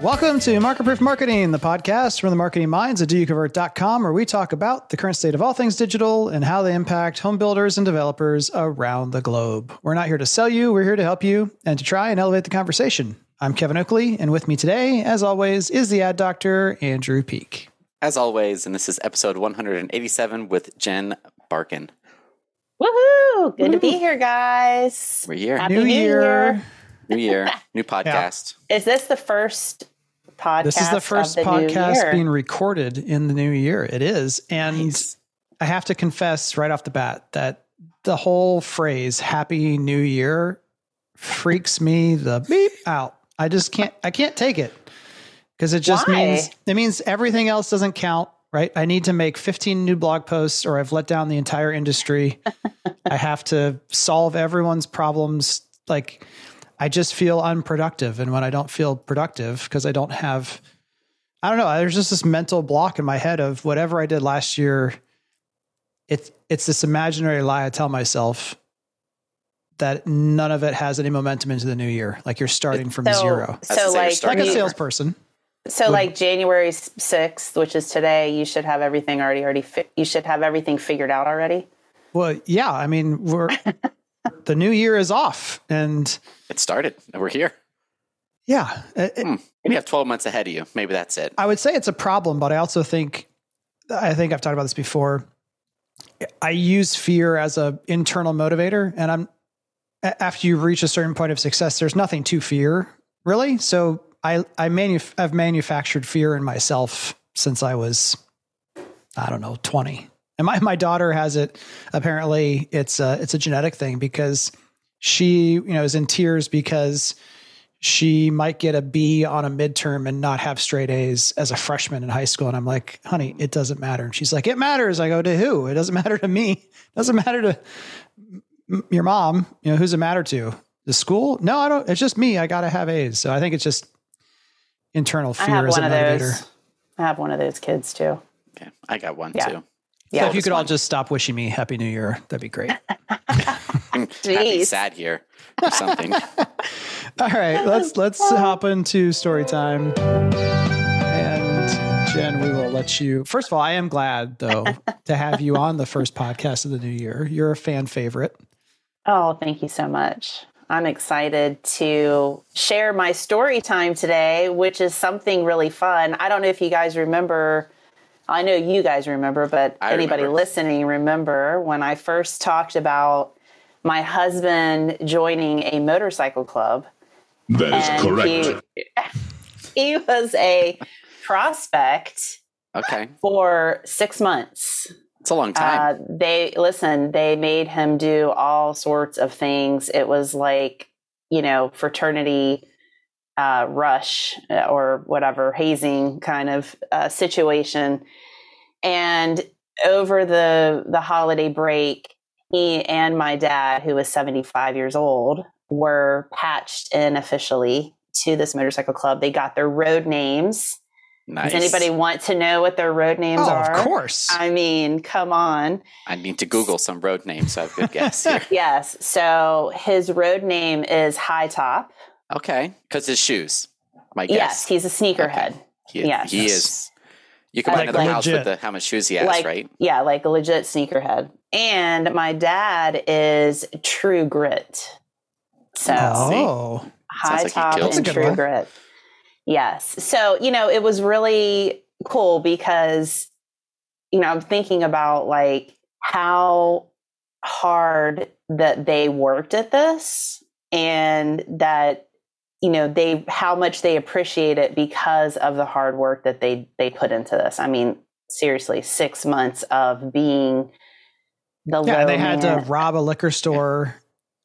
Welcome to Market Proof Marketing, the podcast from the marketing minds at doyouconvert.com, where we talk about the current state of all things digital and how they impact home builders and developers around the globe. We're not here to sell you, we're here to help you and to try and elevate the conversation. I'm Kevin Oakley, and with me today, as always, is the ad doctor, Andrew Peek. As always, and this is episode 187 with Jen Barkin. Woohoo! Good to be here, guys. We're here. Happy New New year. Year. New year, new podcast. Is this the first podcast? This is the first the podcast being recorded in the new year. It is. And Nice. I have to confess right off the bat that the whole phrase Happy New Year freaks me the beep out. I just can't I can't take it. Because it just Why? means it means everything else doesn't count, right? I need to make 15 new blog posts or I've let down the entire industry. I have to solve everyone's problems. Like I just feel unproductive. And when I don't feel productive, because I don't have I don't know, there's just this mental block in my head of whatever I did last year it's it's this imaginary lie I tell myself that none of it has any momentum into the new year. Like you're starting from so, zero. That's So like, Like a salesperson. so would- like January sixth, which is today, you should have everything already already. Fi- you should have everything figured out already. Well, yeah. I mean, we're the new year is off, and It started, and we're here. yeah, it- it- Hmm. Maybe you have 12 months ahead of you. Maybe that's it. I would say it's a problem, but I also think I think I've talked about this before. I use fear as a internal motivator, and I'm after you reach a certain point of success, there's nothing to fear really. So I I manuf- I've manufactured fear in myself since I was I don't know 20, and my my daughter has it. Apparently, it's a it's a genetic thing because she you know is in tears because she might get a B on a midterm and not have straight A's as a freshman in high school. And I'm like, honey, it doesn't matter. And she's like, it matters. I go, to who? It doesn't matter to me. It doesn't matter to m- your mom. You know, who's it matter to? The school? No, I don't. It's just me. I got to have A's. So I think it's just internal I fear have as a one of motivator. those. I have one of those kids too. Okay. I got one Yeah. too. So Yeah. if you could all just stop wishing me Happy New Year, that'd be great. Happy Jeez. sad here or something. All right, let's let's hop into story time. And Jen, we will let you. First of all, I am glad though to have you on the first podcast of the new year. You're a fan favorite. Oh, thank you so much. I'm excited to share my story time today, which is something really fun. I don't know if you guys remember. I know you guys remember, but I anybody remember. listening remember when I first talked about my husband joining a motorcycle club. That is correct. He, he was a prospect Okay. for six months. It's a long time. Uh, they listen. They made him do all sorts of things. It was like you know fraternity uh, rush uh, or whatever hazing kind of uh, situation. And over the the holiday break, he and my dad, who was seventy five years old, were patched in officially to this motorcycle club. They got their road names. nice. Does anybody want to know what their road names oh, are? of course. I mean, come on. I need to Google some road names so I have a good guess. Yes. So his road name is High Top. Okay. Because his shoes. My guess. Yes, he's a sneakerhead. He, yes. he is. You can buy Like another house with the how much shoes he has, like right? yeah, like a legit sneakerhead. And my dad is True Grit. So oh, High like Top and. That's a True one. Grit. Yes. So, you know, it was really cool because, you know, I'm thinking about like how hard that they worked at this and that, you know, they how much they appreciate it because of the hard work that they they put into this. I mean, seriously, six months of being the yeah. low They had man. to rob a liquor store,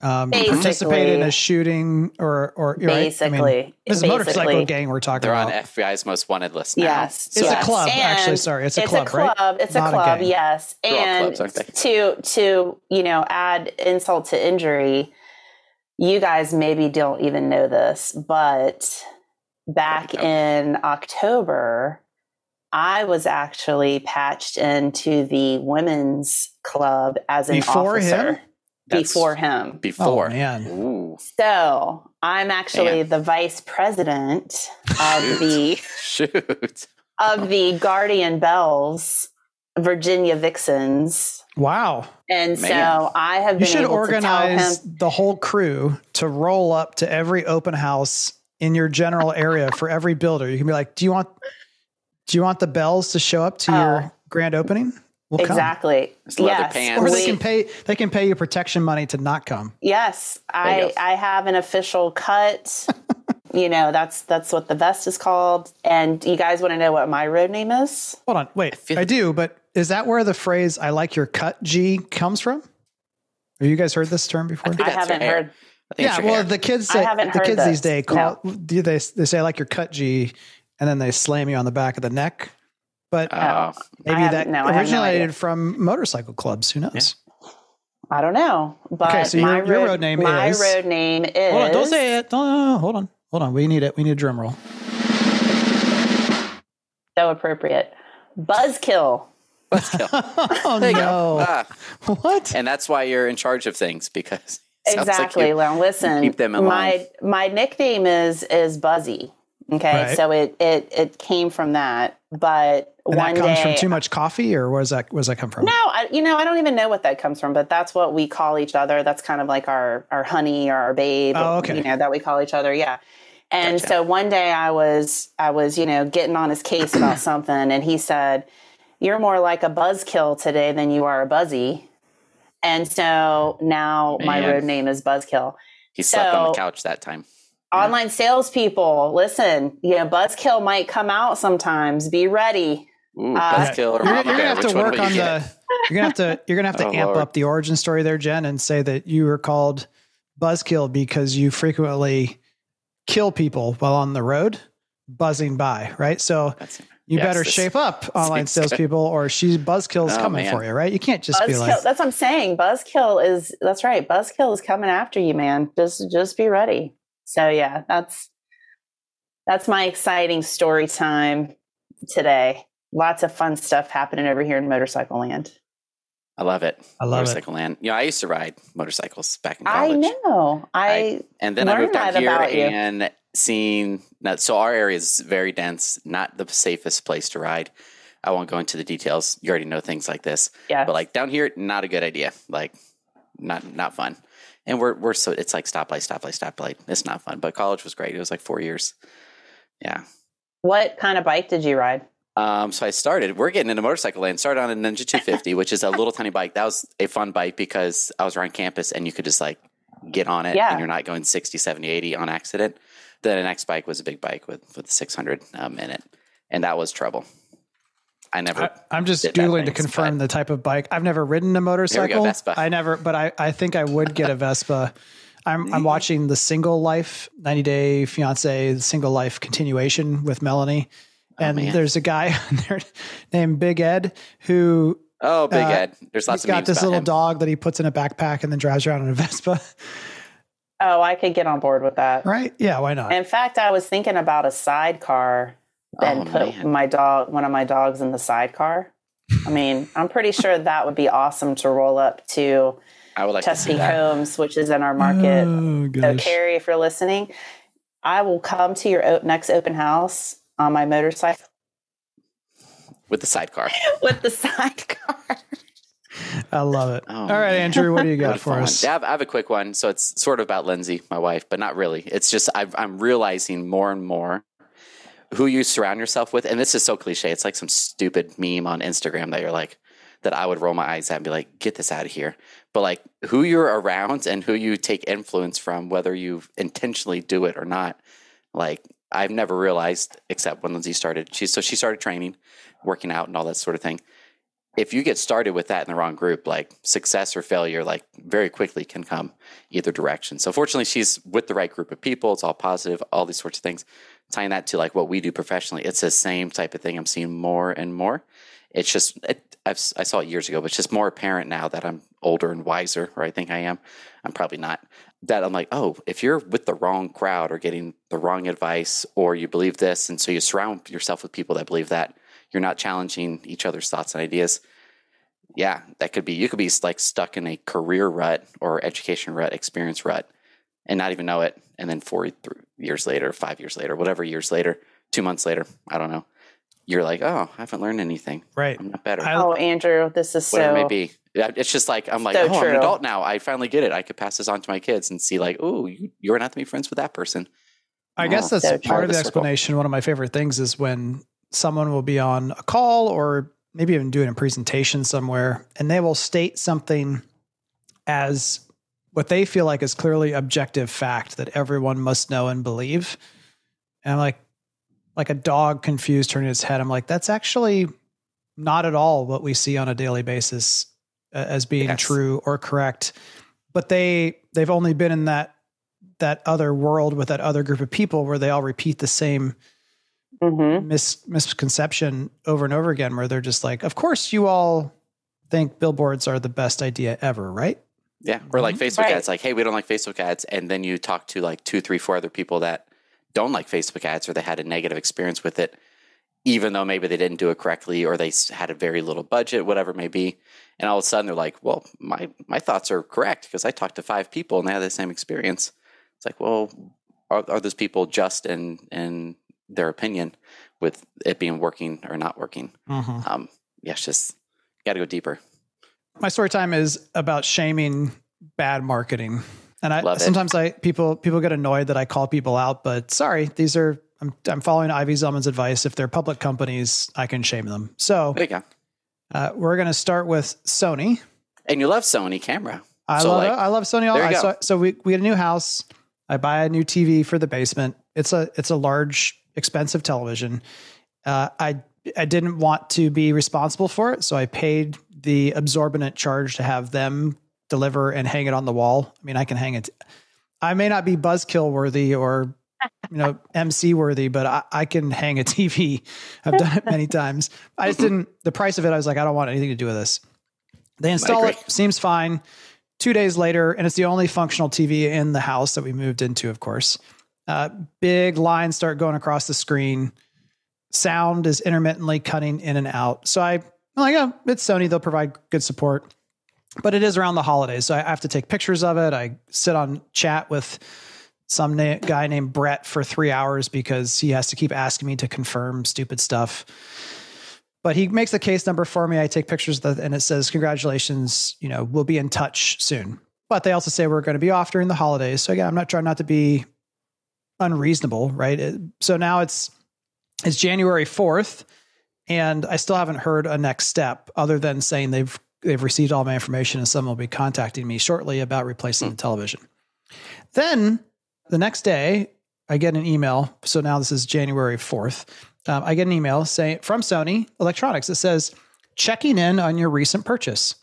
um, Basically. participate in a shooting, or or right? I mean, basically. this is a motorcycle gang we're talking about They're on. FBI's most wanted list now. Yes, It's yes. a club, actually. Sorry, it's a it's club, a club. right? It's a Not a club. gang. yes, They're and clubs, to to you know add insult to injury, you guys maybe don't even know this, but back No. in October, I was actually patched into the women's club as an officer. Before officer. him? That's before him. Before. Oh, man. Ooh. So I'm actually Damn. the vice president of the Shoot. of the Guardian Bells, Virginia Vixens. Wow. And Man. so I have You should able organize to tell him. the whole crew to roll up to every open house in your general area for every builder. You can be like, "Do you want do you want the bells to show up to Oh. your grand opening?" We'll. Exactly. It's Yes. pants. Or they we- can pay they can pay you protection money to not come. Yes, I. I have an official cut. you know, that's that's what the vest is called. And you guys want to know what my road name is? Hold on, wait. I, feel- do, but is that where the phrase "I like your cut G" comes from? Have you guys heard this term before? think I haven't heard. I Yeah, well, hair. the kids say the heard kids these days call do they they say I like your cut G, and then they slam you on the back of the neck. But Oh. maybe have- that no, I have no originated from motorcycle clubs. Who knows? I don't know, but Okay, so my your- your road name my is- road name is. Hold on, don't say it. Don't, hold on, hold on. We need it. We need a drum roll. So appropriate. Buzzkill. oh There you no! go. Ah, What? and that's why you're in charge of things because it sounds like Exactly. you- well, listen. keep them in line. my my nickname is is Buzzy. Okay, Right. so it it it came from that. But And one that comes day, from too much coffee, or where does that where does that come from? No, I, you know, I don't even know what that comes from, but that's what we call each other. That's kind of like our our honey or our babe. Oh, okay. You know that we call each other. Yeah. And Gotcha. so one day I was I was you know getting on his case about something, and he said, "You're more like a buzzkill today than you are a buzzy." And so now my Man. road name is Buzzkill. He slept on the couch that time. Online salespeople, listen, you know, Buzzkill might come out sometimes. Be ready. Ooh, Uh, Buzzkill or You're, you're gonna have Which to work on get? the. You're gonna have to. You're gonna have to Oh, amp Lord. up the origin story there, Jen, and say that you were called Buzzkill because you frequently kill people while on the road, buzzing by. Right. So That's- you Yes, better this shape up, online seems good. salespeople, or she's Buzzkill's Oh, coming man. for you. Right. You can't just be like. that's what I'm saying. Buzzkill is that's right. Buzzkill is coming after you, man. Just just be ready. So yeah, that's that's my exciting story time today. Lots of fun stuff happening over here in motorcycle land. I love it. I love it. Motorcycle land. You know, I used to ride motorcycles back in college. I know. I, and then I moved out here about you. and seen now, so our area is very dense, not the safest place to ride. I won't go into the details. You already know things like this. yeah. But like down here, not a good idea. Like not not fun. And we're we're so it's like stoplight, stoplight, stoplight. It's not fun. But college was great. It was like four years. Yeah. what kind of bike did you ride? Um, so I started, we're getting into motorcycle land, started on a Ninja 250, which is a little tiny bike. That was a fun bike because I was around campus and you could just like get on it Yeah. and you're not going 60, 70, 80 on accident. Then the next bike was a big bike with, with 600 um, in it. And that was trouble. I never, I, I'm just googling to confirm the type of bike. I've never ridden a motorcycle. Vespa. I never, but I, I think I would get a Vespa. I'm. I'm watching the Single Life 90 Day Fiance Single Life continuation with Melanie, and Oh, there's a guy there named Big Ed who oh, Big uh, Ed. There's lots he's of got this little him. dog that he puts in a backpack and then drives around in a Vespa. Oh, I could get on board with that. Right? Yeah, why not? In fact, I was thinking about a sidecar and Oh, put man. my dog, one of my dogs, in the sidecar. I mean, I'm pretty sure that would be awesome to roll up to I would like to see that. Homes, which is in our market. Oh, So, gosh. Carrie, if you're listening, I will come to your next open house on my motorcycle with the sidecar. with the sidecar. I love it. Oh, All right, man. Andrew, what do you got for fun us? Yeah, I have, I have a quick one. So it's sort of about Lindsay, my wife, but not really. It's just I've, I'm realizing more and more who you surround yourself with. And this is so cliche. It's like some stupid meme on Instagram that you're like, that I would roll my eyes at and be like, get this out of here. But like who you're around and who you take influence from, whether you intentionally do it or not. Like I've never realized, except when Lindsay started. She so she started training, working out, and all that sort of thing if you get started with that in the wrong group, like success or failure, like very quickly can come either direction. So fortunately, she's with the right group of people. It's all positive, all these sorts of things. Tying that to like what we do professionally, it's the same type of thing I'm seeing more and more. It's just, it, I saw it years ago, but it's just more apparent now that I'm older and wiser, or I think I am. I'm probably not. That I'm like, oh, if you're with the wrong crowd or getting the wrong advice, or you believe this, and so you surround yourself with people that believe that, you're not challenging each other's thoughts and ideas yeah, that could be. You could be like stuck in a career rut or education rut, experience rut, and not even know it. And then four years later, five years later, whatever years later, two months later, I don't know. You're like, oh, I haven't learned anything. Right. I'm not better. I- Oh, Andrew, this is whatever so. it may be. It's just like I'm like, So oh, I'm an adult now. I finally get it. I could pass this on to my kids and see like, oh, you, you're not to be friends with that person. I guess Oh, that's so part of the The circle. explanation. One of my favorite things is when someone will be on a call or maybe even doing a presentation somewhere and they will state something as what they feel like is clearly objective fact that everyone must know and believe. And I'm like, like a dog confused turning its head. I'm like, that's actually not at all what we see on a daily basis uh, as being Yes. true or correct. But they they've only been in that that other world with that other group of people where they all repeat the same Mhm. mis- misconception over and over again where they're just like of course you all think billboards are the best idea ever right Yeah. Or like Facebook Right. ads, like, hey, we don't like Facebook ads. And then you talk to like two, three, four other people that don't like Facebook ads or they had a negative experience with it, even though maybe they didn't do it correctly or they had a very little budget, whatever it may be. And all of a sudden they're like, well, my, my thoughts are correct because I talked to five people and they had the same experience. It's like, well, are, are those people just and, in their opinion with it being working or not working? Um, yeah, it's just got to go deeper. my story time is about shaming bad marketing and i Love it. sometimes i people people get annoyed that i call people out but sorry these are i'm, I'm following ivy Zelman's advice if they're public companies i can shame them so There you go. uh, we're going to start with sony And you love Sony camera. I So, love like, I love Sony. I, so, so we we had a new house. I buy a new TV for the basement. It's a it's a large, expensive television. Uh, I I didn't want to be responsible for it, so I paid the absorbent charge to have them deliver and hang it on the wall. I mean, I can hang it. I may not be buzzkill worthy or you know MC worthy, but I, I can hang a TV. I've done it many times. I just didn't. The price of it, I was like, I don't want anything to do with this. They install it, seems fine. Two days later, and it's the only functional TV in the house that we moved into, of course. Uh, big lines start going across the screen. Sound is intermittently cutting in and out. So I, I'm like, oh, it's Sony. They'll provide good support. But it is around the holidays. So I have to take pictures of it. I sit on chat with some na- guy named Brett for three hours because he has to keep asking me to confirm stupid stuff. But he makes the case number for me. I take pictures it and it says, Congratulations, you know, we'll be in touch soon. But they also say we're going to be off during the holidays. So again, I'm not trying not to be unreasonable, right? So now it's it's January 4th, and I still haven't heard a next step other than saying they've they've received all my information and someone will be contacting me shortly about replacing the television. Then the next day, I get an email. So now this is January 4th. Um, I get an email saying from Sony Electronics It says, checking in on your recent purchase.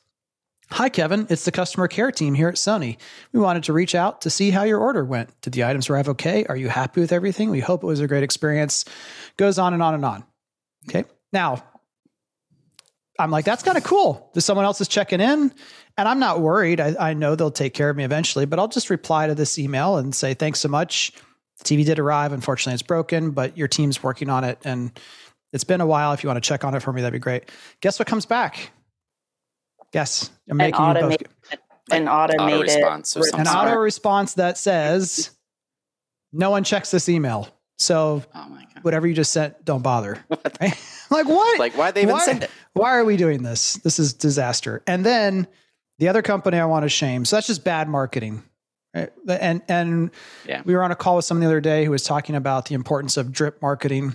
Hi, Kevin. It's the customer care team here at Sony. We wanted to reach out to see how your order went. Did the items arrive okay? Are you happy with everything? We hope it was a great experience. Goes on and on and on. Okay. Now, I'm like, that's kind of cool. That someone else is checking in. And I'm not worried. I, I know they'll take care of me eventually, but I'll just reply to this email and say, thanks so much. The TV did arrive. Unfortunately, it's broken, but your team's working on it. And it's been a while. If you want to check on it for me, that'd be great. Guess what comes back? Guess. I'm An making you both. an automated auto response or something. An auto response that says, no one checks this email. So Oh my god! whatever you just sent, don't bother. Right? like what? Like, why'd they even why, send it? Why are we doing this? This is disaster. And then the other company I want to shame. So that's just bad marketing. Right? And and Yeah. we were on a call with someone the other day who was talking about the importance of drip marketing,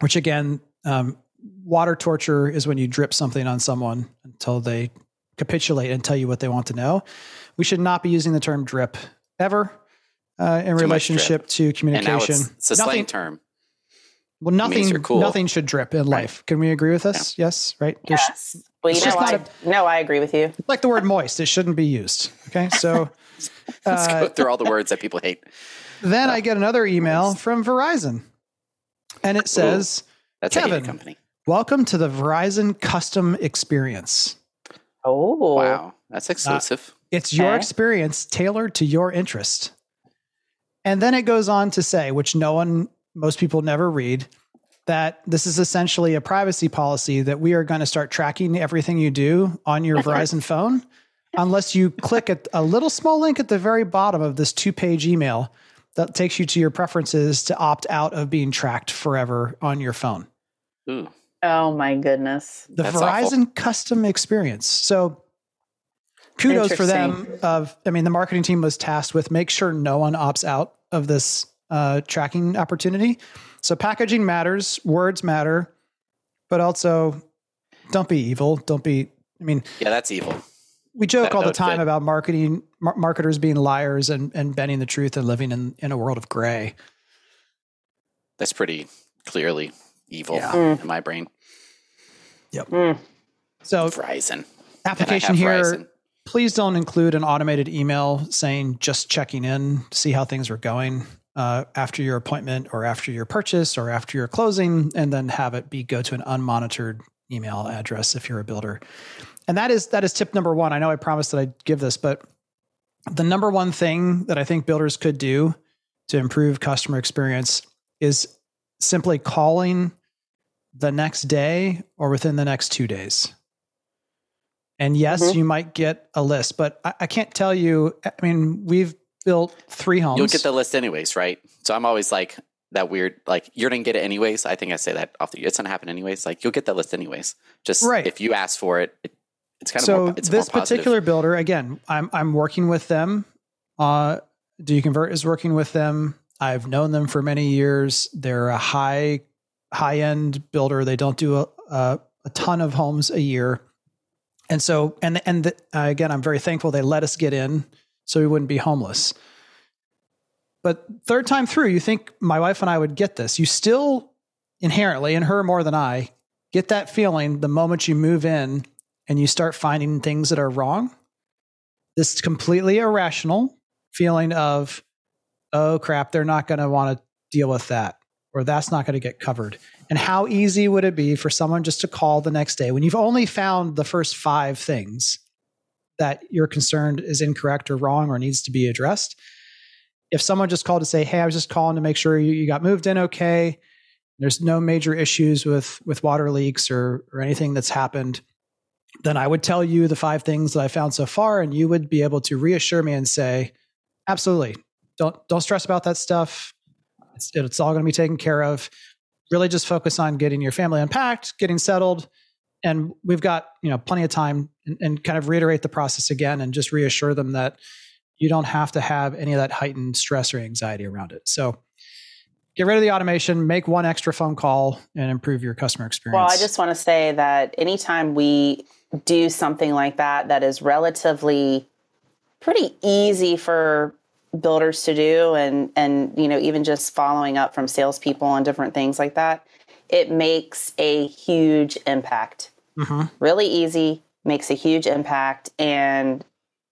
which again, um, water torture is when you drip something on someone until they capitulate and tell you what they want to know. We should not be using the term drip ever uh, in much relationship to And now communication. it's, it's a slang Nothing- term. well, nothing, cool. nothing should drip in life. Can we agree with this? Yes, right. There sh- Yes. Well, you It's know, just no, I agree with you. like the word moist. It shouldn't be used. Okay, so Let's uh, go through all the words that people hate. then I get another email from Verizon, and it says, That's Kevin. hated company. "Welcome to the Verizon Custom Experience. Oh, Wow, that's uh, exclusive. It's your Okay. experience tailored to your interest." And then it goes on to say, which no one, most people never read. that this is essentially a privacy policy that we are going to start tracking everything you do on your Verizon phone unless you click at a little small link at the very bottom of this two page email that takes you to your preferences to opt out of being tracked forever on your phone. Ooh. Oh my goodness. The That's Verizon awful. custom experience. So kudos for them of I mean the marketing team was tasked with make sure no one opts out of this uh, tracking opportunity. So packaging matters, words matter, but also don't be evil. Don't be I mean Yeah, that's evil. we joke That all the time fit. about marketing mar- marketers being liars and, and bending the truth and living in, in a world of gray. That's pretty clearly evil Yeah. Mm. in my brain. Mm. So Verizon. Application here, Verizon. please don't include an automated email saying just checking in, see how things are going uh, after your appointment or after your purchase or after your closing, and then have it be go to an unmonitored email address if you're a builder. And that is that is tip number one. I know I promised that I'd give this, but the number one thing that I think builders could do to improve customer experience is simply calling the next day or within the next two days. And yes, Mhm. you might get a list, but I, I can't tell you. I mean, we've built three homes. You'll get the list anyways, right? So I'm always like that weird, like you're gonna get it anyways. I think I say that off the. It's gonna happen anyways. Like you'll get that list anyways. Just Right. if you ask for it, it it's kind of so more, it's this more positive. particular builder, again, I'm I'm working with them. Uh, Do you convert is working with them. I've known them for many years. They're a high high end builder. They don't do a, a, a ton of homes a year, and so and and the, uh, again, I'm very thankful they let us get in so we wouldn't be homeless. But third time through, you think my wife and I would get this. You still inherently, and her more than I, get that feeling the moment you move in and you start finding things that are wrong. This completely irrational feeling of, oh crap, they're not going to want to deal with that, or that's not going to get covered. And how easy would it be for someone just to call the next day when you've only found the first five things that you're concerned is incorrect or wrong or needs to be addressed? If someone just called to say, "Hey, I was just calling to make sure you, you got moved in okay," there's no major issues with with water leaks or or anything that's happened, then I would tell you the five things that I found so far, and you would be able to reassure me and say, "Absolutely, don't don't stress about that stuff. It's, it's all going to be taken care of. Really, just focus on getting your family unpacked, getting settled." And we've got you know plenty of time, and, and kind of reiterate the process again, and just reassure them that you don't have to have any of that heightened stress or anxiety around it. So get rid of the automation, make one extra phone call, and improve your customer experience. Well, I just want to say that anytime we do something like that, that is relatively pretty easy for builders to do, and and you know even just following up from salespeople on different things like that, it makes a huge impact. Mhm. Really easy, makes a huge impact, and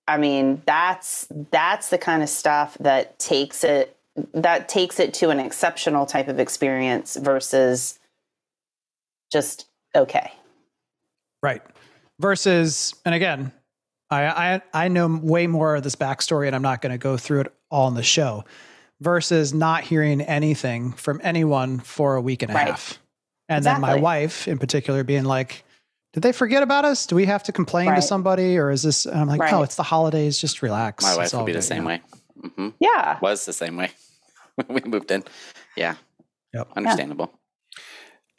I mean that's that's the kind of stuff that takes it that takes it to an exceptional type of experience versus just okay. Right. Versus, and again, I, I I know way more of this backstory, and I'm not going to go through it all in the show. Versus not hearing anything from anyone for a week and a Right. half, and then my wife in particular being like, "Did they forget about us? Do we have to complain to somebody, or is this?" And I'm like, "No, Right. it's the holidays. Just relax." My wife It's would all be the good." same Yeah. way. hmm Yeah. Was the same way when we moved in. Yeah. Yep. Understandable.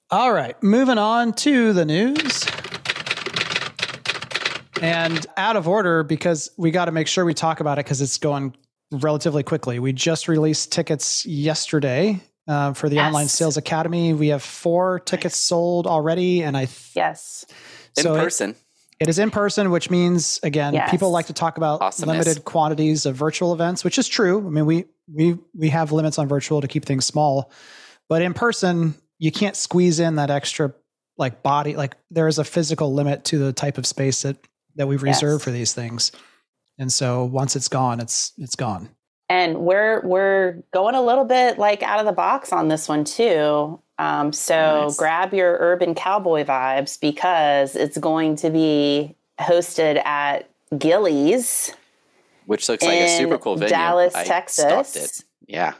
All right, moving on to the news. And out of order because we got to make sure we talk about it because it's going relatively quickly. We just released tickets yesterday uh, for the Yes. Online Sales Academy. We have four tickets sold already, and I th- Yes. In so it- person. it is in person, which means again, Yes. people like to talk about Awesomeness. limited quantities of virtual events, which is true. I mean, we we we have limits on virtual to keep things small, but in person, you can't squeeze in that extra like body. Like there is a physical limit to the type of space that that we've Yes. reserved for these things, and so once it's gone, it's it's gone. And we're we're going a little bit like out of the box on this one too. Um, so Nice. grab your urban cowboy vibes because it's going to be hosted at Gilley's Which looks like a super cool venue. Dallas, I Texas. it. Yeah.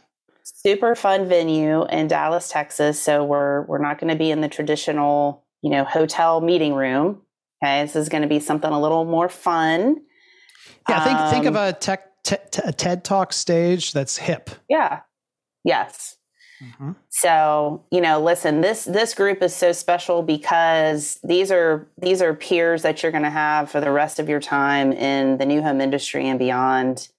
super fun venue in Dallas, Texas. So we're we're not going to be in the traditional, you know, hotel meeting room. Okay, this is going to be something a little more fun. Yeah, think um, think of Um, a tech te- te- a TED Talk stage that's hip. Yeah. Yes. Mm-hmm. So, you know, listen, this this group is so special because these are these are peers that you're going to have for the rest of your time in the new home industry and beyond.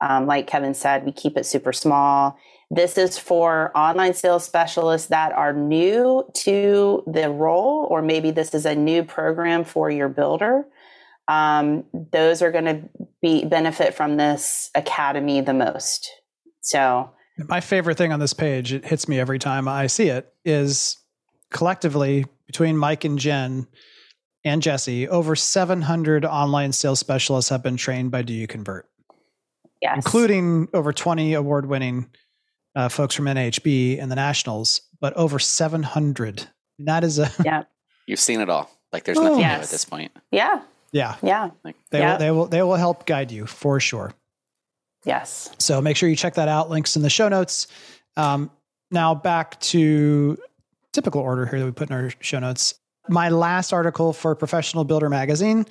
Um, like Kevin said, we keep it super small. This is for online sales specialists that are new to the role, or maybe this is a new program for your builder. Um, those are going to be benefit from this academy the most. So, My favorite thing on this page, it hits me every time I see it, is collectively between Mike and Jen and Jesse, over 700 online sales specialists have been trained by Do You Convert, yes, including over 20 award winning uh, folks from NHB and the Nationals, but over 700. That is a, yeah, You've seen it all. Like there's Oh. nothing new at this point. yeah, yeah, yeah, they, Yeah. will, they, will, they will help guide you for sure. yes. So make sure you check that out. Links in the show notes. Um, now back to typical order here that we put in our show notes. My last article for Professional Builder Magazine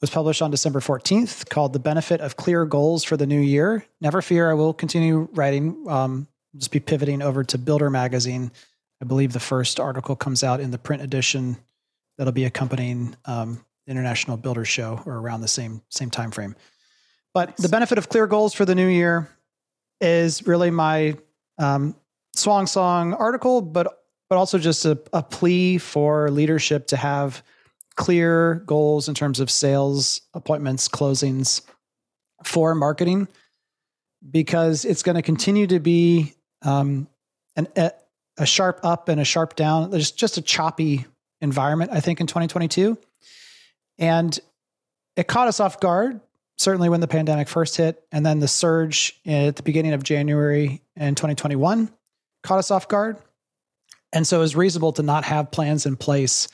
was published on December 14th called The Benefit of Clear Goals for the New Year. Never fear, I will continue writing. Um, just be pivoting over to Builder Magazine. I believe the first article comes out in the print edition that'll be accompanying um, International Builder Show or around the same same time frame. But the benefit of clear goals for the new year is really my um, swan song article, but but also just a, a plea for leadership to have clear goals in terms of sales, appointments, closings for marketing, because it's going to continue to be um, an, a, a sharp up and a sharp down. There's just a choppy environment, I think, in 2022. And it caught us off guard, certainly when the pandemic first hit. And then the surge at the beginning of January in 2021 caught us off guard. And so it was reasonable to not have plans in place.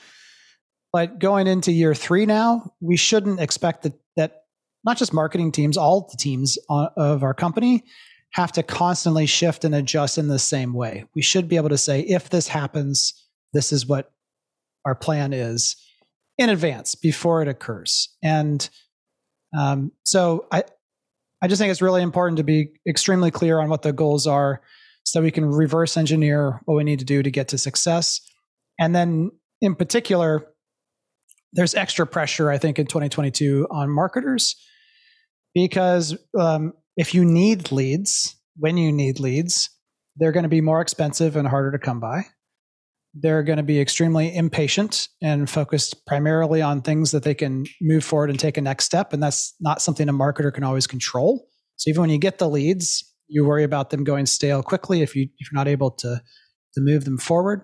But going into year three now, we shouldn't expect that, that not just marketing teams, all the teams of our company have to constantly shift and adjust in the same way. We should be able to say, if this happens, this is what our plan is in advance before it occurs. And um, so I, I just think it's really important to be extremely clear on what the goals are so we can reverse engineer what we need to do to get to success. And then in particular, there's extra pressure, I think, in 2022 on marketers because um, if you need leads, when you need leads, they're going to be more expensive and harder to come by. They're going to be extremely impatient and focused primarily on things that they can move forward and take a next step. And that's not something a marketer can always control. So even when you get the leads, you worry about them going stale quickly if you if you're not able to to move them forward.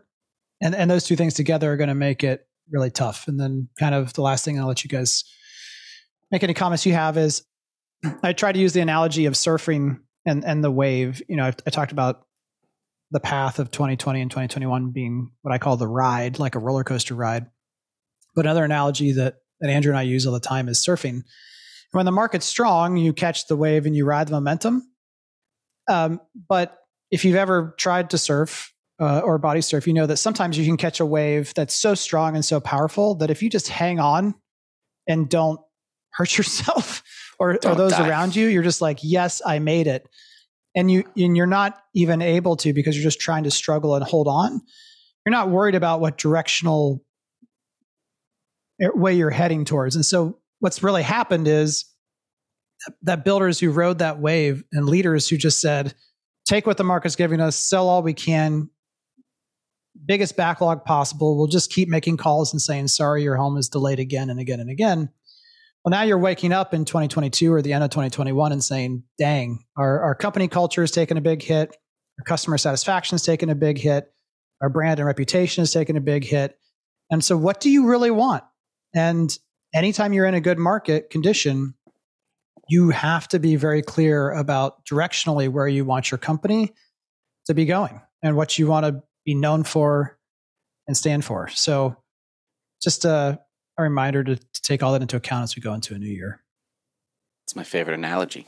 And and those two things together are going to make it really tough. And then kind of the last thing I'll let you guys make any comments you have is I try to use the analogy of surfing and and the wave. You know, I, I talked about the path of 2020 and 2021 being what I call the ride, like a roller coaster ride. But another analogy that that Andrew and I use all the time is surfing. When the market's strong, you catch the wave and you ride the momentum. Um, but if you've ever tried to surf uh, or body surf, you know that sometimes you can catch a wave that's so strong and so powerful that if you just hang on and don't hurt yourself or, or those die. around you, you're just like, yes, I made it. And you and you're not even able to because you're just trying to struggle and hold on. You're not worried about what directional eh, way you're heading towards. And so what's really happened is that builders who rode that wave and leaders who just said, take what the market's giving us, sell all we can, biggest backlog possible. We'll just keep making calls and saying, sorry, your home is delayed again and again and again. Well, now you're waking up in 2022 or the end of 2021 and saying, dang, our, our company culture is taking a big hit. Our customer satisfaction is taking a big hit. Our brand and reputation is taking a big hit. And so, what do you really want? And anytime you're in a good market condition, you have to be very clear about directionally where you want your company to be going and what you want to be known for and stand for. So, just a, a reminder to, to take all that into account as we go into a new year. It's my favorite analogy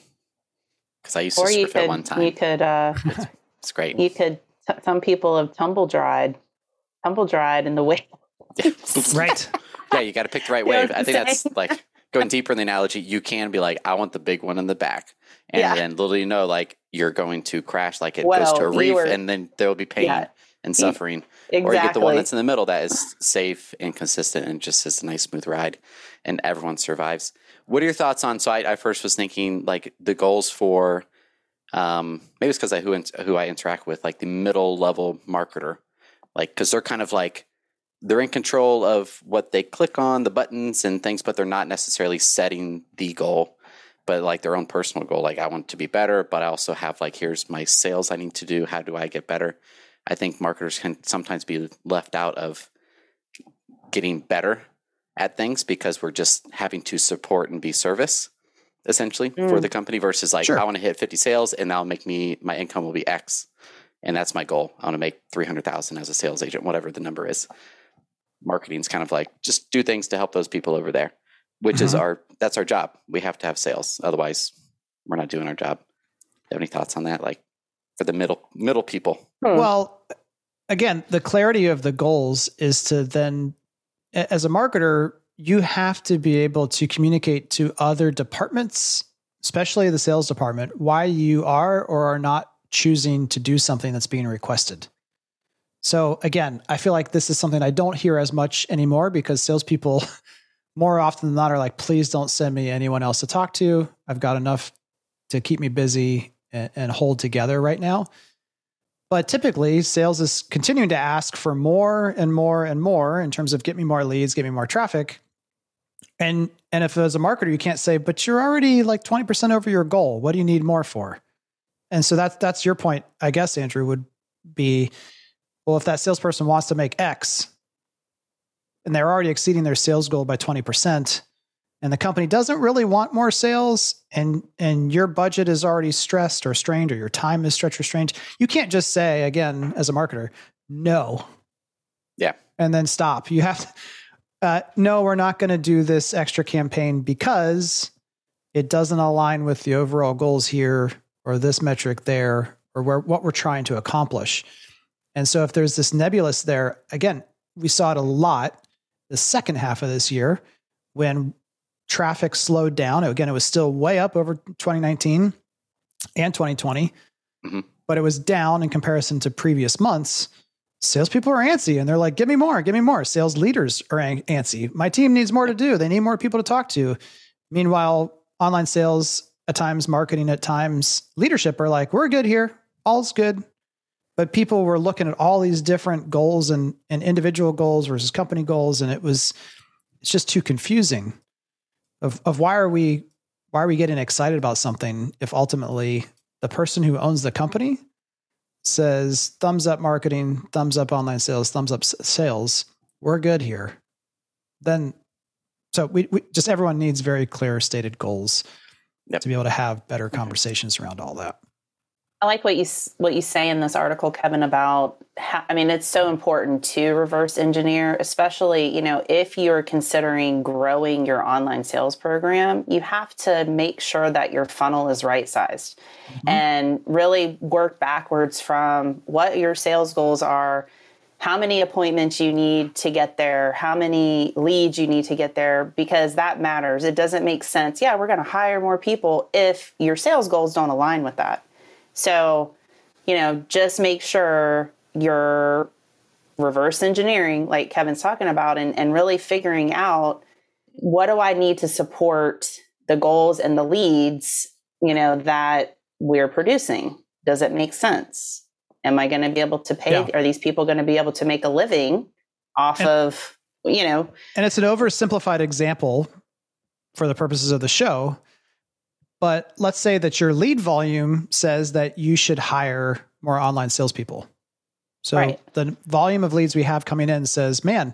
because I used Or to you surf at one time. you could uh, It's great. You could. T- some people have tumble dried, tumble dried in the wave. right. Yeah, you got to pick the right You know wave. I I'm think that's like going deeper in the analogy. You can be like, I want the big one in the back, and Yeah. then little you know, like you're going to crash, like it goes to a reef, were- and then there will be pain Yeah. and suffering. Exactly. Or you get the one that's in the middle that is safe and consistent and just is a nice smooth ride, and everyone survives. What are your thoughts on? So I, I first was thinking like the goals for, um, maybe it's because I who who I interact with, like the middle level marketer, like because they're kind of like they're in control of what they click on the buttons and things, but they're not necessarily setting the goal, but like their own personal goal. Like I want to be better, but I also have like here's my sales I need to do. How do I get better? I think marketers can sometimes be left out of getting better at things because we're just having to support and be service essentially for Mm. the company versus like Sure. I want to hit 50 sales and that'll make me my income will be X and that's my goal. I want to make 300,000 as a sales agent whatever the number is. Marketing's kind of like just do things to help those people over there, which is Mhm. our that's our job. We have to have sales otherwise we're not doing our job. Have any thoughts on that like for the middle middle people? Hmm. Well, again, the clarity of the goals is to then, as a marketer, you have to be able to communicate to other departments, especially the sales department, why you are or are not choosing to do something that's being requested. So again, I feel like this is something I don't hear as much anymore because salespeople more often than not are like, please don't send me anyone else to talk to. I've got enough to keep me busy and, and hold together right now. But typically, sales is continuing to ask for more and more and more in terms of get me more leads, get me more traffic. And and if as a marketer, you can't say, but you're already like 20% over your goal. What do you need more for? And so that's that's your point, I guess, Andrew, would be well, if that salesperson wants to make X and they're already exceeding their sales goal by 20%, and the company doesn't really want more sales and and your budget is already stressed or strained or your time is stretched or strained. You can't just say again as a marketer no. Yeah. and then stop. You have to uh, no we're not going to do this extra campaign because it doesn't align with the overall goals here or this metric there or where what we're trying to accomplish. And so if there's this nebulous there again we saw it a lot the second half of this year when traffic slowed down. Again, it was still way up over 2019 and 2020, Mhm. but it was down in comparison to previous months. Salespeople are antsy and they're like, give me more, give me more. Sales leaders are an- antsy. My team needs more to do. They need more people to talk to. Meanwhile, online sales at times, marketing at times, leadership are like, we're good here. All's good. But people were looking at all these different goals and, and individual goals versus company goals. And it was, it's just too confusing of of why are we why are we getting excited about something if ultimately the person who owns the company says thumbs up marketing thumbs up online sales thumbs up s- sales. We're good here. Then so we, we just everyone needs very clear stated goals Yep. to be able to have better mm-hmm. conversations around all that I like what you what you say in this article, Kevin, about. How, I mean, it's so important to reverse engineer, especially you know if you're considering growing your online sales program. You have to make sure that your funnel is right sized, mm-hmm. and really work backwards from what your sales goals are, how many appointments you need to get there, how many leads you need to get there, because that matters. It doesn't make sense. Yeah, we're going to hire more people if your sales goals don't align with that. So, you know, just make sure you're reverse engineering, like Kevin's talking about, and, and really figuring out what do I need to support the goals and the leads, you know, that we're producing. Does it make sense? Am I going to be able to pay? Yeah. Are these people going to be able to make a living off And- of, you know, and it's an oversimplified example for the purposes of the show but let's say that your lead volume says that you should hire more online salespeople so Right. the volume of leads we have coming in says man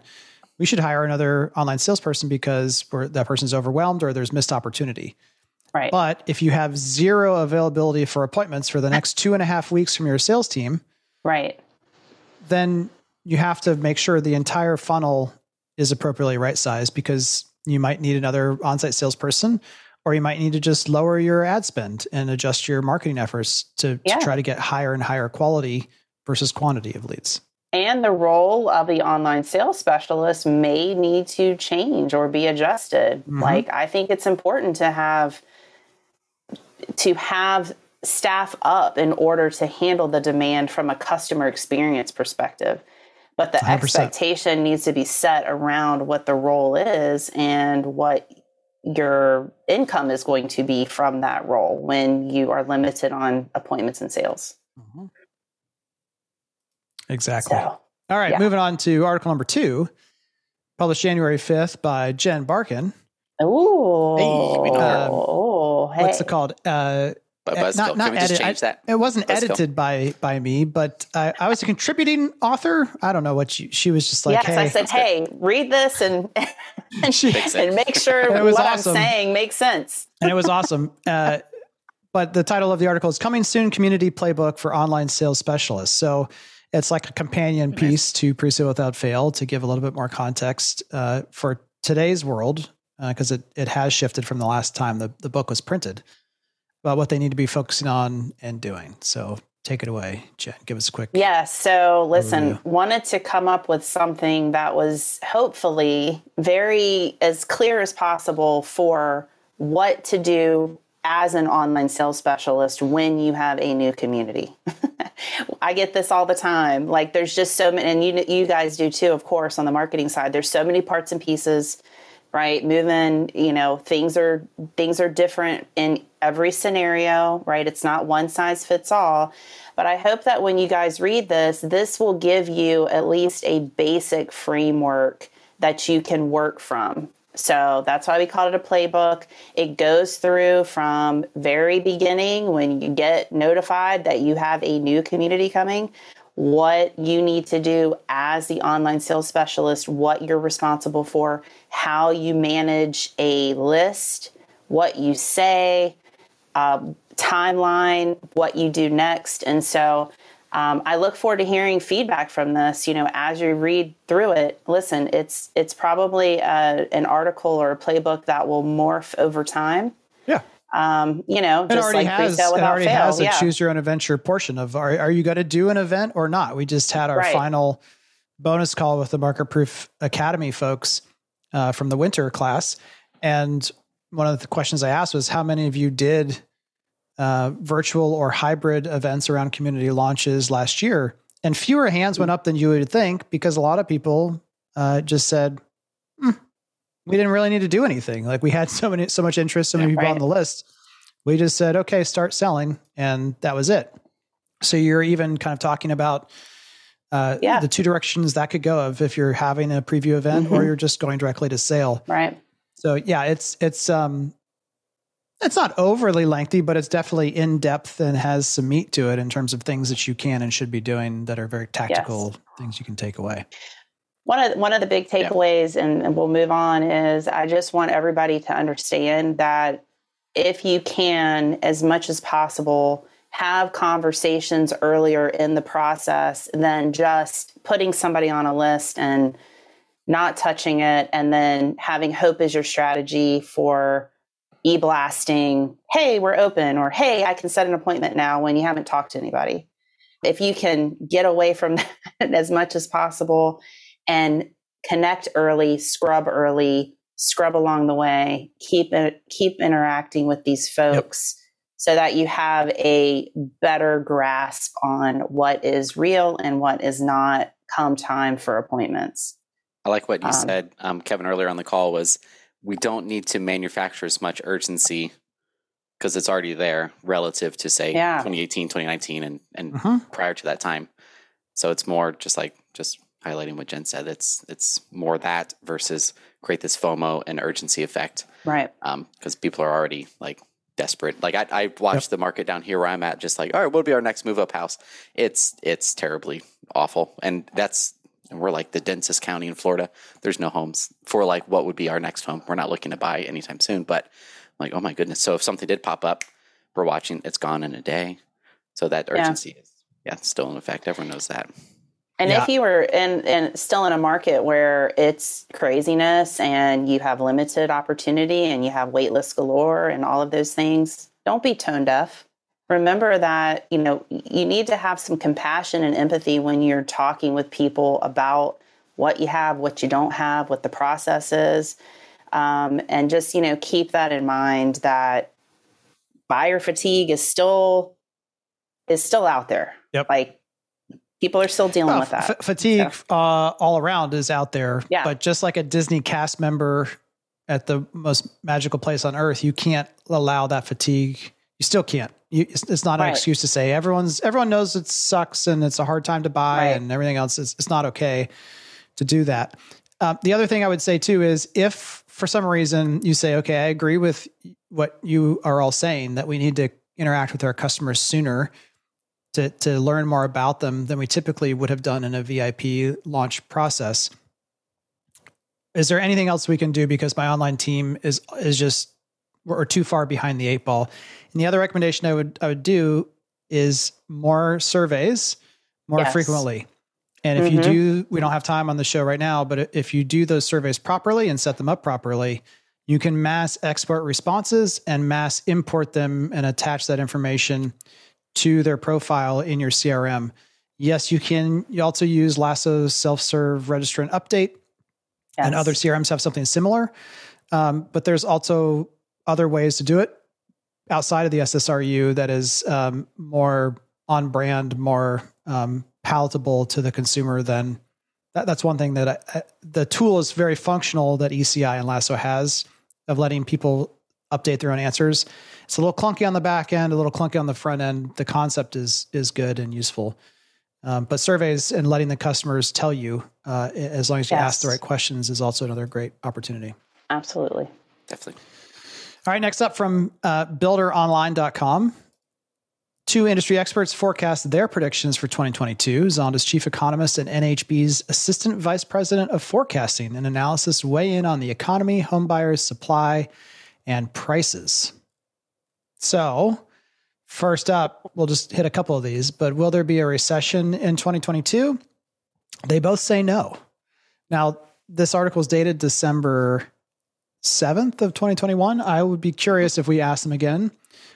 we should hire another online salesperson because we're, that person's overwhelmed or there's missed opportunity right? but if you have zero availability for appointments for the next two and a half weeks from your sales team right. then you have to make sure the entire funnel is appropriately right sized because you might need another on-site salesperson or you might need to just lower your ad spend and adjust your marketing efforts to, Yeah. to try to get higher and higher quality versus quantity of leads. And the role of the online sales specialist may need to change or be adjusted. Mhm. Like I think it's important to have to have staff up in order to handle the demand from a customer experience perspective. But the 100%. expectation needs to be set around what the role is and what your income is going to be from that role when you are limited on appointments and sales. Exactly. So All right, Yeah. moving on to article number two, published January 5th by Jen Barkin. Ooh. Hey, we know her. oh, hey. What's it called? Uh, But Uh, Buzzkill, not- can not we just change that? it wasn't Buzzkill. edited by by me, but I, I was a contributing author. I don't know what she, she was just like, yes, hey, I said, hey, read this and and, She- and make sure It what was I'm saying makes sense. and it was awesome. Uh, but the title of the article is "Coming Soon: Community Playbook for Online Sales Specialists." So it's like a companion piece to Pre-Sale Without Fail to give a little bit more context uh, for today's world because it it has shifted from the last time the the book was printed about what they need to be focusing on and doing. So take it away, Jen. Give us a quick. Yes. So listen, Overview. wanted to come up with something that was hopefully very as clear as possible for what to do as an online sales specialist when you have a new community. I get this all the time. Like there's just so many and you you guys do too, of course, on the marketing side. There's so many parts and pieces, right? Moving, you know, things are things are different in every scenario, right? It's not one size fits all. But I hope that when you guys read this, this will give you at least a basic framework that you can work from. So that's why we called it a playbook. It goes through from very beginning when you get notified that you have a new community coming, what you need to do as the online sales specialist, what you're responsible for, how you manage a list, what you say, um, timeline, what you do next. And so um, I look forward to hearing feedback from this. You know, as you read through it, listen, it's it's probably uh an article or a playbook that will morph over time. Yeah. Um, you know, It just already like has. It already fail. has a yeah. choose your own adventure portion of are, are you going to do an event or not? We just had our Right. final bonus call with the Market Proof Academy folks uh, from the winter class, and one of the questions I asked was how many of you did uh, virtual or hybrid events around community launches last year, and fewer hands went up than you would think because a lot of people uh, just said. "Hmm, we didn't really need to do anything. Like we had so many, so much interest, so many Yeah, people on the list. We just said, okay, start selling, and that was it. So you're even kind of talking about uh, Yeah. the two directions that could go of if you're having a preview event or Mhm. you're just going directly to sale. Right. So yeah, it's it's um it's not overly lengthy, but it's definitely in depth and has some meat to it in terms of things that you can and should be doing that are very tactical things you can take away. One of one of the big Yeah. takeaways, and, and we'll move on, is I just want everybody to understand that if you can, as much as possible, have conversations earlier in the process than just putting somebody on a list and not touching it, and then having hope as your strategy for e-blasting. Hey, we're open, or hey, I can set an appointment now when you haven't talked to anybody. If you can get away from that as much as possible and connect early, scrub early, scrub along the way, keep keep interacting with these folks so that you have a better grasp on what is real and what is not come time for appointments. I like what you Um, said, um, Kevin, earlier on the call was we don't need to manufacture as much urgency because it's already there relative to say Yeah. 2018, 2019 and, and Mhm. prior to that time. So it's more just like just highlighting what Jen said. It's it's more that versus create this FOMO and urgency effect Right. Um, because people are already like desperate. Like I, I watched the market down here where I'm at, just like all right, what'll be our next move up house? It's it's terribly awful, and that's and we're like the densest county in Florida. There's no homes for like what would be our next home. We're not looking to buy anytime soon, but I'm like oh my goodness. So if something did pop up, we're watching. It's gone in a day. So that Yeah. urgency is yeah it's still in effect. Everyone knows that. And Yeah. if you were in, and still in a market where it's craziness and you have limited opportunity and you have waitlist galore and all of those things, don't be tone deaf. Remember that you know you need to have some compassion and empathy when you're talking with people about what you have, what you don't have, what the process is, um, and just you know keep that in mind that buyer fatigue is still is still out there. Yep. Like people are still dealing Well, with that. f- fatigue uh, all around is out there. Yeah. But just like a Disney cast member at the most magical place on earth, you can't allow that fatigue. You still can't. You, it's, it's not an excuse to say everyone's everyone knows it sucks and it's a hard time to buy Right. and everything else. It's, it's not okay to do that. Um, the other thing I would say too is if for some reason you say, okay, I agree with what you are all saying that we need to interact with our customers sooner to to learn more about them than we typically would have done in a VIP launch process. Is there anything else we can do because my online team is is just we're too far behind the eight ball? And the other recommendation I would I would do is more surveys more Yes. frequently. And if you Mhm. do, we don't have time on the show right now, but if you do those surveys properly and set them up properly, you can mass export responses and mass import them and attach that information to their profile in your CRM. Yes, you can you also use Lasso's self-serve registrant update and other CRMs have something similar. Um, but there's also other ways to do it outside of the SSRU that is um, more on brand, more um, palatable to the consumer than that, that's one thing that I, I, the tool is very functional that ECI and Lasso has of letting people update their own answers. It's a little clunky on the back end, a little clunky on the front end. The concept is is good and useful. Um, but surveys and letting the customers tell you, uh, as long as you ask the right questions, is also another great opportunity. Absolutely. Definitely. All right, next up from uh, builderonline.com. Two industry experts forecast their predictions for 2022. Zonda's chief economist and NAHB's assistant vice president of forecasting and analysis weigh in on the economy, homebuyers, supply, and prices. So, first up, we'll just hit a couple of these, but will there be a recession in 2022? They both say no. Now, this article is dated December 7th of 2021. I would be curious if we ask them again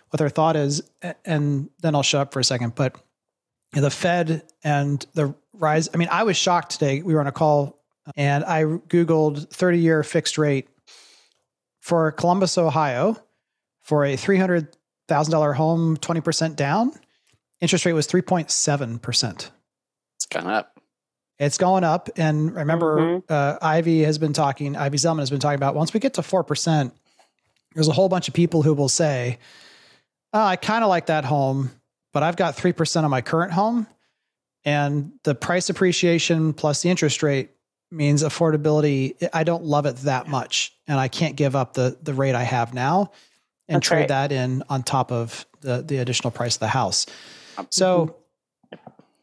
what their thought is, and then I'll shut up for a second. But the Fed and the rise, I mean, I was shocked today. We were on a call and I Googled 30 year fixed rate for Columbus, Ohio for a $300,000 home, 20% down. Interest rate was 3.7%. It's gone up. It's going up. And remember, uh, Ivy has been talking, Ivy Zelman has been talking about once we get to 4%, there's a whole bunch of people who will say, oh, I kind of like that home, but I've got 3% on my current home. And the price appreciation plus the interest rate means affordability. I don't love it that much. And I can't give up the, the rate I have now and That's trade right. that in on top of the, the additional price of the house. So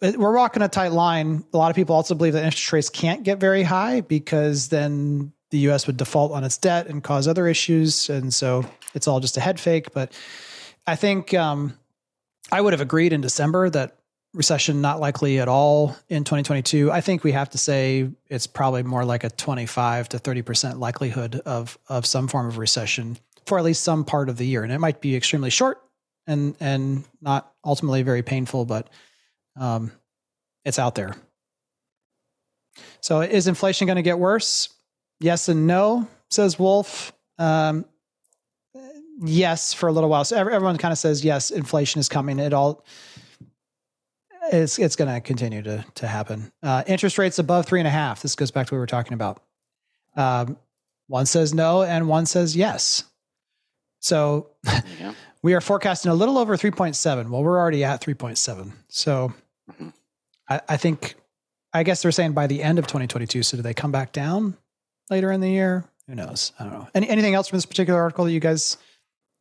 we're walking a tight line. A lot of people also believe that interest rates can't get very high because then the US would default on its debt and cause other issues. And so it's all just a head fake. But I think um, I would have agreed in December that recession not likely at all in 2022. I think we have to say it's probably more like a 25 to 30% likelihood of of some form of recession for at least some part of the year. And it might be extremely short and and not ultimately very painful, but um, it's out there. So is inflation going to get worse? Yes and no, says Wolf. Um, yes, for a little while. So everyone kind of says yes, inflation is coming. It all it's it's going to continue to to happen. Uh, interest rates above three and a half. This goes back to what we were talking about. Um, one says no, and one says yes. So There we are forecasting a little over 3.7. Well, we're already at 3.7. So Mhm. I, I think, I guess they're saying by the end of 2022. So do they come back down later in the year? Who knows? I don't know. Any, anything else from this particular article that you guys?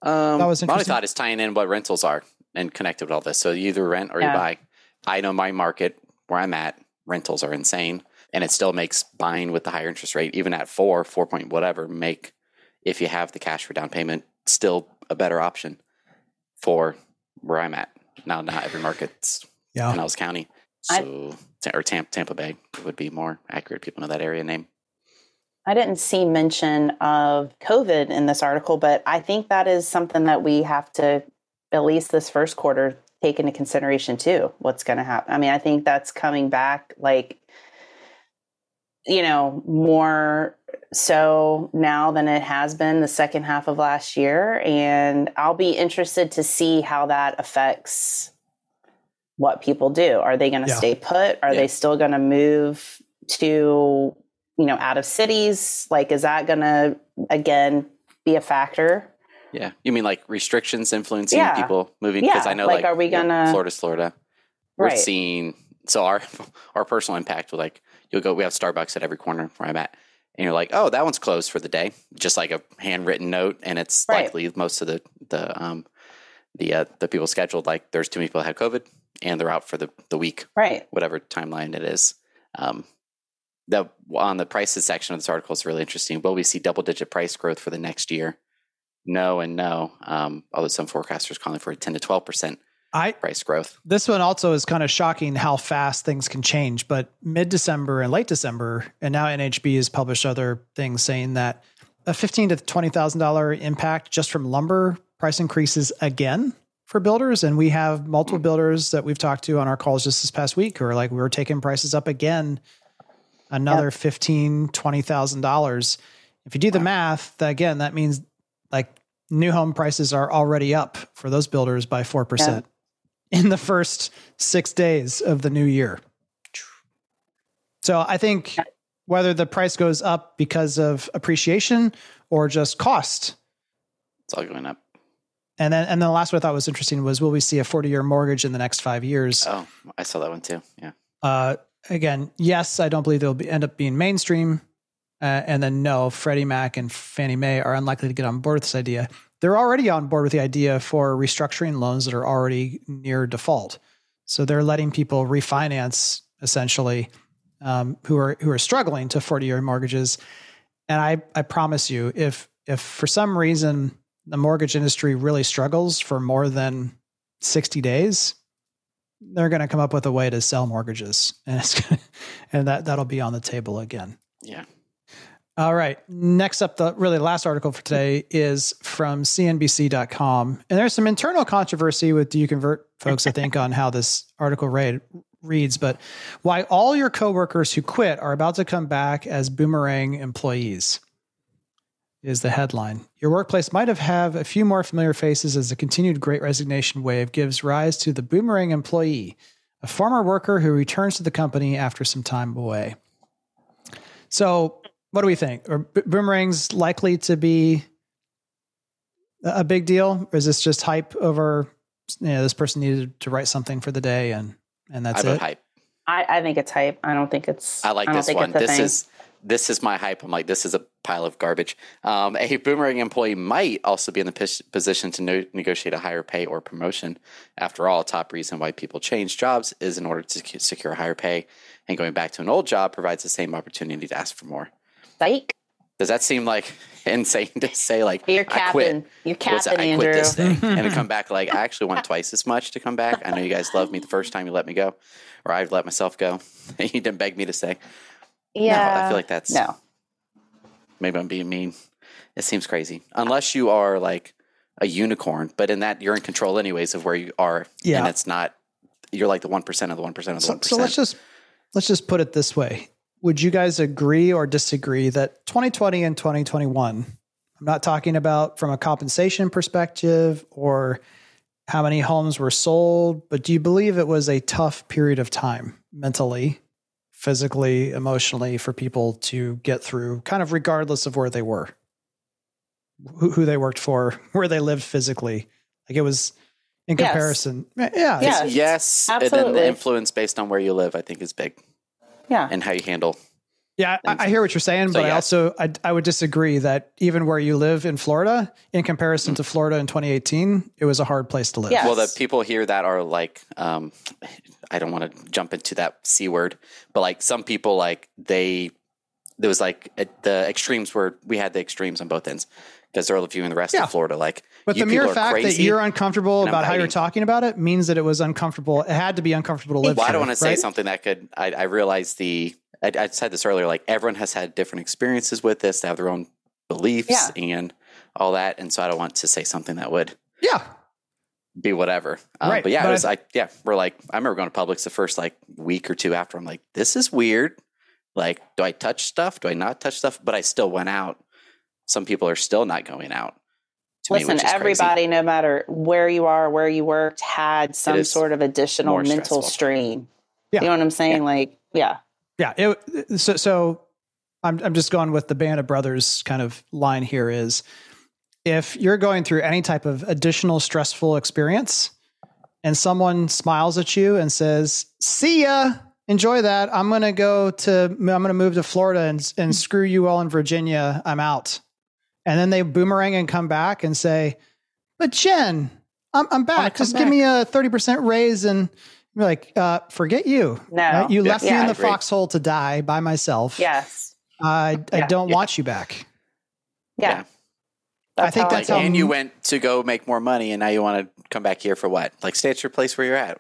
Um, That was my only thought is tying in what rentals are and connected with all this. So you either rent or Yeah. you buy. I know my market where I'm at, rentals are insane. And it still makes buying with the higher interest rate, even at four, four point whatever, make if you have the cash for down payment, still a better option for where I'm at. Now, not every market's Yeah. Pinellas County. So, or Tampa, Tampa Bay would be more accurate. People know that area name. I didn't see mention of COVID in this article, but I think that is something that we have to, at least this first quarter, take into consideration too. What's going to happen? I mean, I think that's coming back like, you know, more so now than it has been the second half of last year. And I'll be interested to see how that affects what people do. Are they going to Yeah. stay put? Are Yeah. they still going to move to, you know, out of cities? Like, is that going to, again, be a factor? Yeah, you mean like restrictions influencing Yeah. people moving? Because Yeah, I know, like, like, are we gonna- Florida's Florida. We're Right. seeing so our our personal impact with like you'll go. We have Starbucks at every corner where I'm at, and you're like, oh, that one's closed for the day, just like a handwritten note, and it's Right. likely most of the the um the uh, the people scheduled like there's too many people that have COVID and they're out for the the week Right. whatever timeline it is. Um, the on the prices section of this article is really interesting. Will we see double digit price growth for the next year? No and no. Um, although some forecasters calling for a ten to twelve percent I price growth. this one also is kind of shocking how fast things can change. But mid December and late December, and now NAHB has published other things saying that a fifteen to twenty thousand dollar impact just from lumber price increases again for builders. And we have multiple builders that we've talked to on our calls just this past week who are like, we were taking prices up again, another fifteen, twenty thousand dollars. If you do the math, again, that means like new home prices are already up for those builders by four percent in the first six days of the new year. So I think whether the price goes up because of appreciation or just cost. It's all going up. And then, and then the last one I thought was interesting was, will we see a 40 year mortgage in the next five years? Oh, I saw that one too. Yeah. Uh, again, yes, I don't believe they'll be, end up being mainstream. Uh, and then no, Freddie Mac and Fannie Mae are unlikely to get on board with this idea. They're already on board with the idea for restructuring loans that are already near default. So they're letting people refinance essentially um, who are who are struggling to 40 year mortgages. And I I promise you, if if for some reason the mortgage industry really struggles for more than 60 days, they're going to come up with a way to sell mortgages, and it's gonna, and that that'll be on the table again. Yeah. All right. Next up, the really last article for today is from CNBC.com. And there's some internal controversy with Do You Convert folks, I think, on how this article read, reads. But why all your coworkers who quit are about to come back as boomerang employees is the headline. Your workplace might have have a few more familiar faces as the continued great resignation wave gives rise to the boomerang employee, a former worker who returns to the company after some time away. So, what do we think? Are boomerangs likely to be a a big deal, or is this just hype over? You know, this person needed to write something for the day, and and that's I it. hype. I, I think it's hype. I don't think it's. I like don't this one. This thing. is this is my hype. I'm like, this is a pile of garbage. Um, a boomerang employee might also be in the pos- position to no- negotiate a higher pay or promotion. After all, a top reason why people change jobs is in order to secu- secure higher pay, and going back to an old job provides the same opportunity to ask for more. Psych. Does that seem like insane to say? Like, You're I quit. capping. You're What's that? capping, I Andrew. quit this thing and to come back like I actually want twice as much to come back. I know you guys loved me the first time you let me go, or I've let myself go. you didn't beg me to stay. Yeah. No, I feel like that's no. maybe I'm being mean. It seems crazy. Unless you are like a unicorn, but in that you're in control anyways of where you are. Yeah. And it's not you're like the one percent of the one percent of the So, one so let's just let's just put it this way: Would you guys agree or disagree that 2020 and 2021? I'm not talking about from a compensation perspective or how many homes were sold, but do you believe it was a tough period of time mentally, physically, emotionally for people to get through, kind of regardless of where they were, who, who they worked for, where they lived physically? Like it was in Yes. comparison. Yeah. Yeah. yes, and then absolutely. the influence based on where you live, I think, is big, Yeah. and how you handle. Yeah, I, I hear what you're saying, So, but I also I, I would disagree that even where you live in Florida, in comparison to Florida in 2018, it was a hard place to live. Yeah. Well, the people here that are like, um, I don't want to jump into that c word, but like some people, like they there was like at the extremes were we had the extremes on both ends because of you viewing the rest Yeah. of Florida like. But the mere fact that you're uncomfortable about how you're talking about it means that it was uncomfortable. It had to be uncomfortable to live Well, I don't want to say right? something that could. I, I realize the. I, I said this earlier. Like everyone has had different experiences with this. They have their own beliefs Yeah. and all that, and so I don't want to say something that would Yeah. be whatever. Um, Right, But yeah, but it was I- like yeah, we're like I remember going to Publix the first like week or two after. I'm like, this is weird. Like, do I touch stuff? Do I not touch stuff? But I still went out. Some people are still not going out. To me, Listen, which is crazy. everybody, no matter where you are, where you worked, had some sort of additional mental stressful. strain. Yeah. You know what I'm saying? Yeah. Like, yeah. Yeah. It, so, so I'm, I'm just going with the Band of Brothers kind of line here is if you're going through any type of additional stressful experience and someone smiles at you and says, see ya, enjoy that. I'm going to go to, I'm going to move to Florida and, and hmm. screw you all in Virginia. I'm out. And then they boomerang and come back and say, but Jen, I'm, I'm back. come Just give me a 30% raise. And you're like, uh, forget you. No. Right? You Yeah. left me in the foxhole to die by myself. Yes. I, I Yeah. don't Yeah. want you back. Yeah. Yeah. I think how that's feel. how- and you went to go make more money, and now you want to come back here for what? Like, stay at your place where you're at.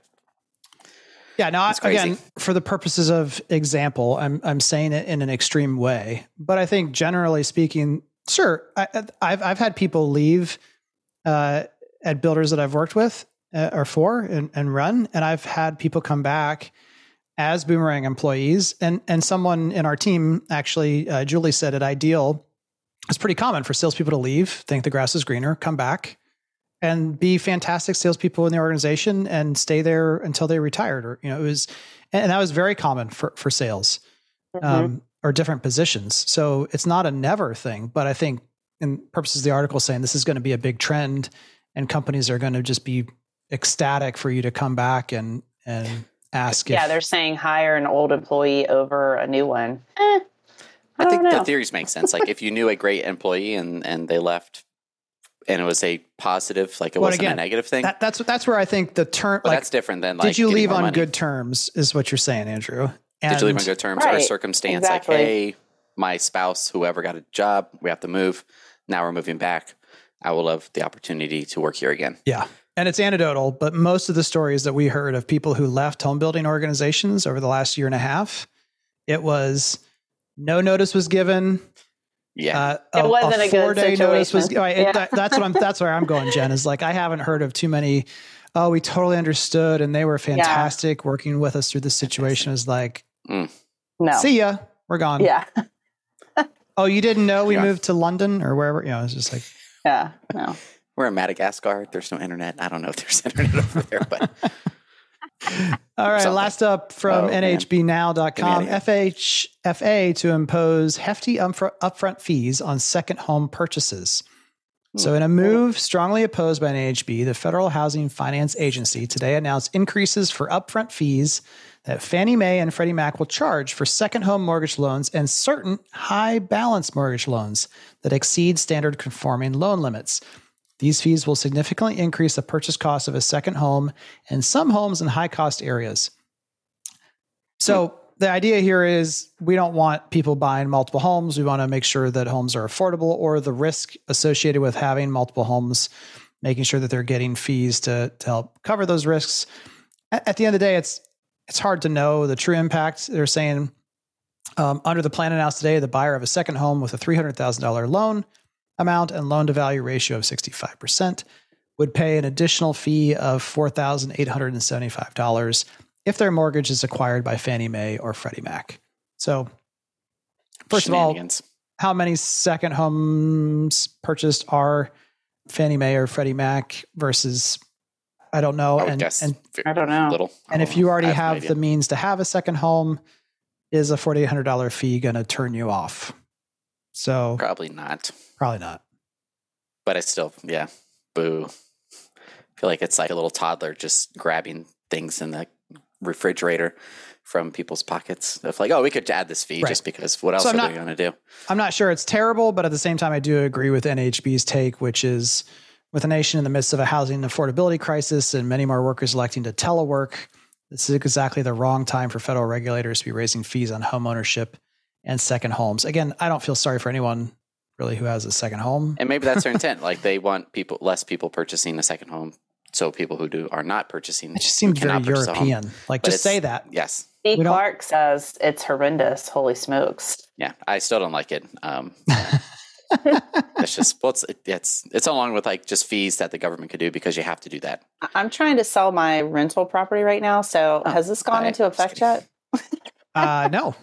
Yeah, no, I, It's again, for the purposes of example, I'm I'm saying it in an extreme way, but I think generally speaking, sure, I, I've I've had people leave uh, at builders that I've worked with uh, or for and, and run, and I've had people come back as boomerang employees, and and someone in our team actually, uh, Julie said at Ideal, it's pretty common for salespeople to leave, think the grass is greener, come back, and be fantastic salespeople in the organization and stay there until they retired. Or you know, it was, and that was very common for for sales Mhm. um, or different positions. So it's not a never thing, but I think in purposes of the article saying this is going to be a big trend, and companies are going to just be ecstatic for you to come back and and ask. yeah, if, they're saying hire an old employee over a new one. Eh, I, I think know. the theories make sense. Like, if you knew a great employee and and they left, and it was a positive, like it Well, wasn't again, a negative thing. that, that's that's where I think the term but like that's different than like. did you leave on money. good terms is what you're saying, Andrew. And Did you leave on good terms or circumstance? exactly. Like, hey, my spouse, whoever got a job, we have to move. Now we're moving back. I will love the opportunity to work here again. Yeah. And it's anecdotal, but most of the stories that we heard of people who left home building organizations over the last year and a half, it was no notice was given. Yeah. Uh, It wasn't a good four-day notice was. right, Yeah. that- that's what I'm. That's where I'm going. Jen is like I haven't heard of too many. Oh, we totally understood, and they were fantastic working with us through this situation. Is like, Mm. no. see ya, we're gone. Yeah. Oh, you didn't know we Yeah. moved to London or wherever? You know, it's just like Yeah. No. we're in Madagascar. There's no internet. I don't know if there's internet over there, but All right, something. last up from Oh, man. nahbnow.com, Get FHFA to impose hefty upfront, upfront fees on second home purchases. So, hmm. in a move strongly opposed by NAHB, the Federal Housing Finance Agency today announced increases for upfront fees that Fannie Mae and Freddie Mac will charge for second home mortgage loans and certain high balance mortgage loans that exceed standard conforming loan limits. These fees will significantly increase the purchase cost of a second home and some homes in high cost areas. So the idea here is we don't want people buying multiple homes. We want to make sure that homes are affordable or the risk associated with having multiple homes, making sure that they're getting fees to, to help cover those risks. At, at the end of the day, it's it's hard to know the true impact. They're saying um, under the plan announced today, the buyer of a second home with a $300,000 loan amount and loan to value ratio of 65% would pay an additional fee of $4,875 if their mortgage is acquired by Fannie Mae or Freddie Mac. So, first of all, how many second homes purchased are Fannie Mae or Freddie Mac versus I don't know. I would and guess and v- I don't know. little. And if you already I no have the means to have a second home, is a forty eight hundred dollar fee going to turn you off? So probably not, probably not. but it's still yeah, boo. I feel like it's like a little toddler just grabbing things in the refrigerator from people's pockets. Of like, oh, we could add this fee Right. just because. What else So are not- they going to do? I'm not sure it's terrible, but at the same time, I do agree with NAHB's take, which is with a nation in the midst of a housing affordability crisis and many more workers electing to telework, this is exactly the wrong time for federal regulators to be raising fees on home ownership and second homes. Again, I don't feel sorry for anyone really who has a second home. And maybe that's their intent. Like they want people, less people purchasing a second home. So people who do are not purchasing. It just seems very cannot purchase a home. European. Like, But just say that. Yes. Steve Clark says it's horrendous. Holy smokes. Yeah. I still don't like it. Um, it's just, well, it's, it's, it's along with like just fees that the government could do because you have to do that. I- I'm trying to sell my rental property right now. So Oh, has this gone hi. into effect yet? Uh, no,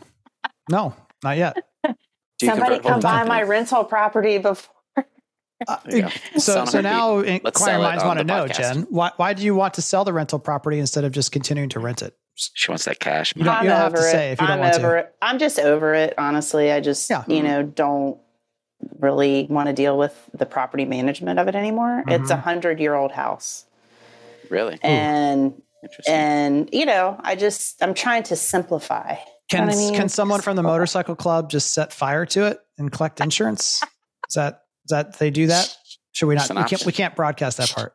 no, not yet. Do you Somebody come buy to- my rental property before. Uh, There you go. so, so now Let's inquiring minds want to know, podcast. Jen, why, why do you want to sell the rental property instead of just continuing to rent it? She wants that cash. You don't- I'm you don't have over to it. say if you don't I'm want to. it. I'm just over it. Honestly, I just Yeah. you know don't really want to deal with the property management of it anymore. It's mm-hmm. a hundred year old house, Really? and Interesting. and you know I just I'm trying to simplify. Can what I mean? can someone from the motorcycle club just set fire to it and collect insurance? Is that is that they do that? Should we not? We can't, we can't broadcast that part.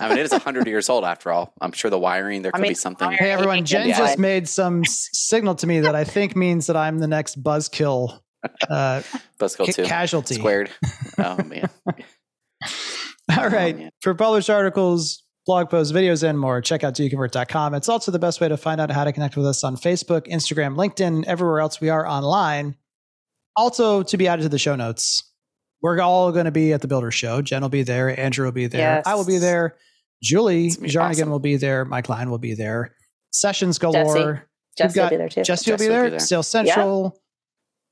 I mean, it is 100 years old after all. I'm sure the wiring, there I could mean, be something. Hey everyone, Jen Yeah. just made some signal to me that I think means that I'm the next buzzkill uh, Buzzkill ca- 2. casualty. Squared. Oh, man. All right. man. For published articles, blog posts, videos, and more, check out doconvert.com. It's also the best way to find out how to connect with us on Facebook, Instagram, LinkedIn, everywhere else we are online. Also, to be added to the show notes, we're all going to be at the Builder Show. Jen will be there. Andrew will be there. Yes. I will be there. Julie It's gonna be Jarnigan awesome. will be there. Mike Line will be there. Sessions galore. Jesse will got be there too. Jesse will be will there. be there. Sales Central,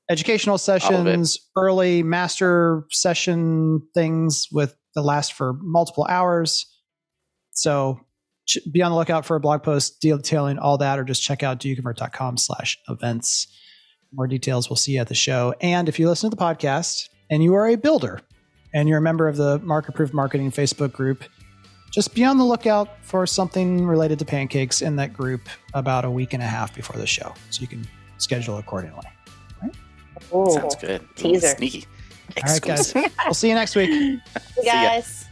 educational sessions, early master session things with the last for multiple hours. So be on the lookout for a blog post detailing all that, or just check out doconvert.com slash events. More details we'll see you at the show. And if you listen to the podcast and you are a builder and you're a member of the Market Proof Marketing Facebook group, just be on the lookout for something related to pancakes in that group about a week and a half before the show. So you can schedule accordingly. Ooh. Sounds good. Ooh, Teaser. sneaky. All right, guys. Exclusive. We'll see you next week. Hey, ya. guys.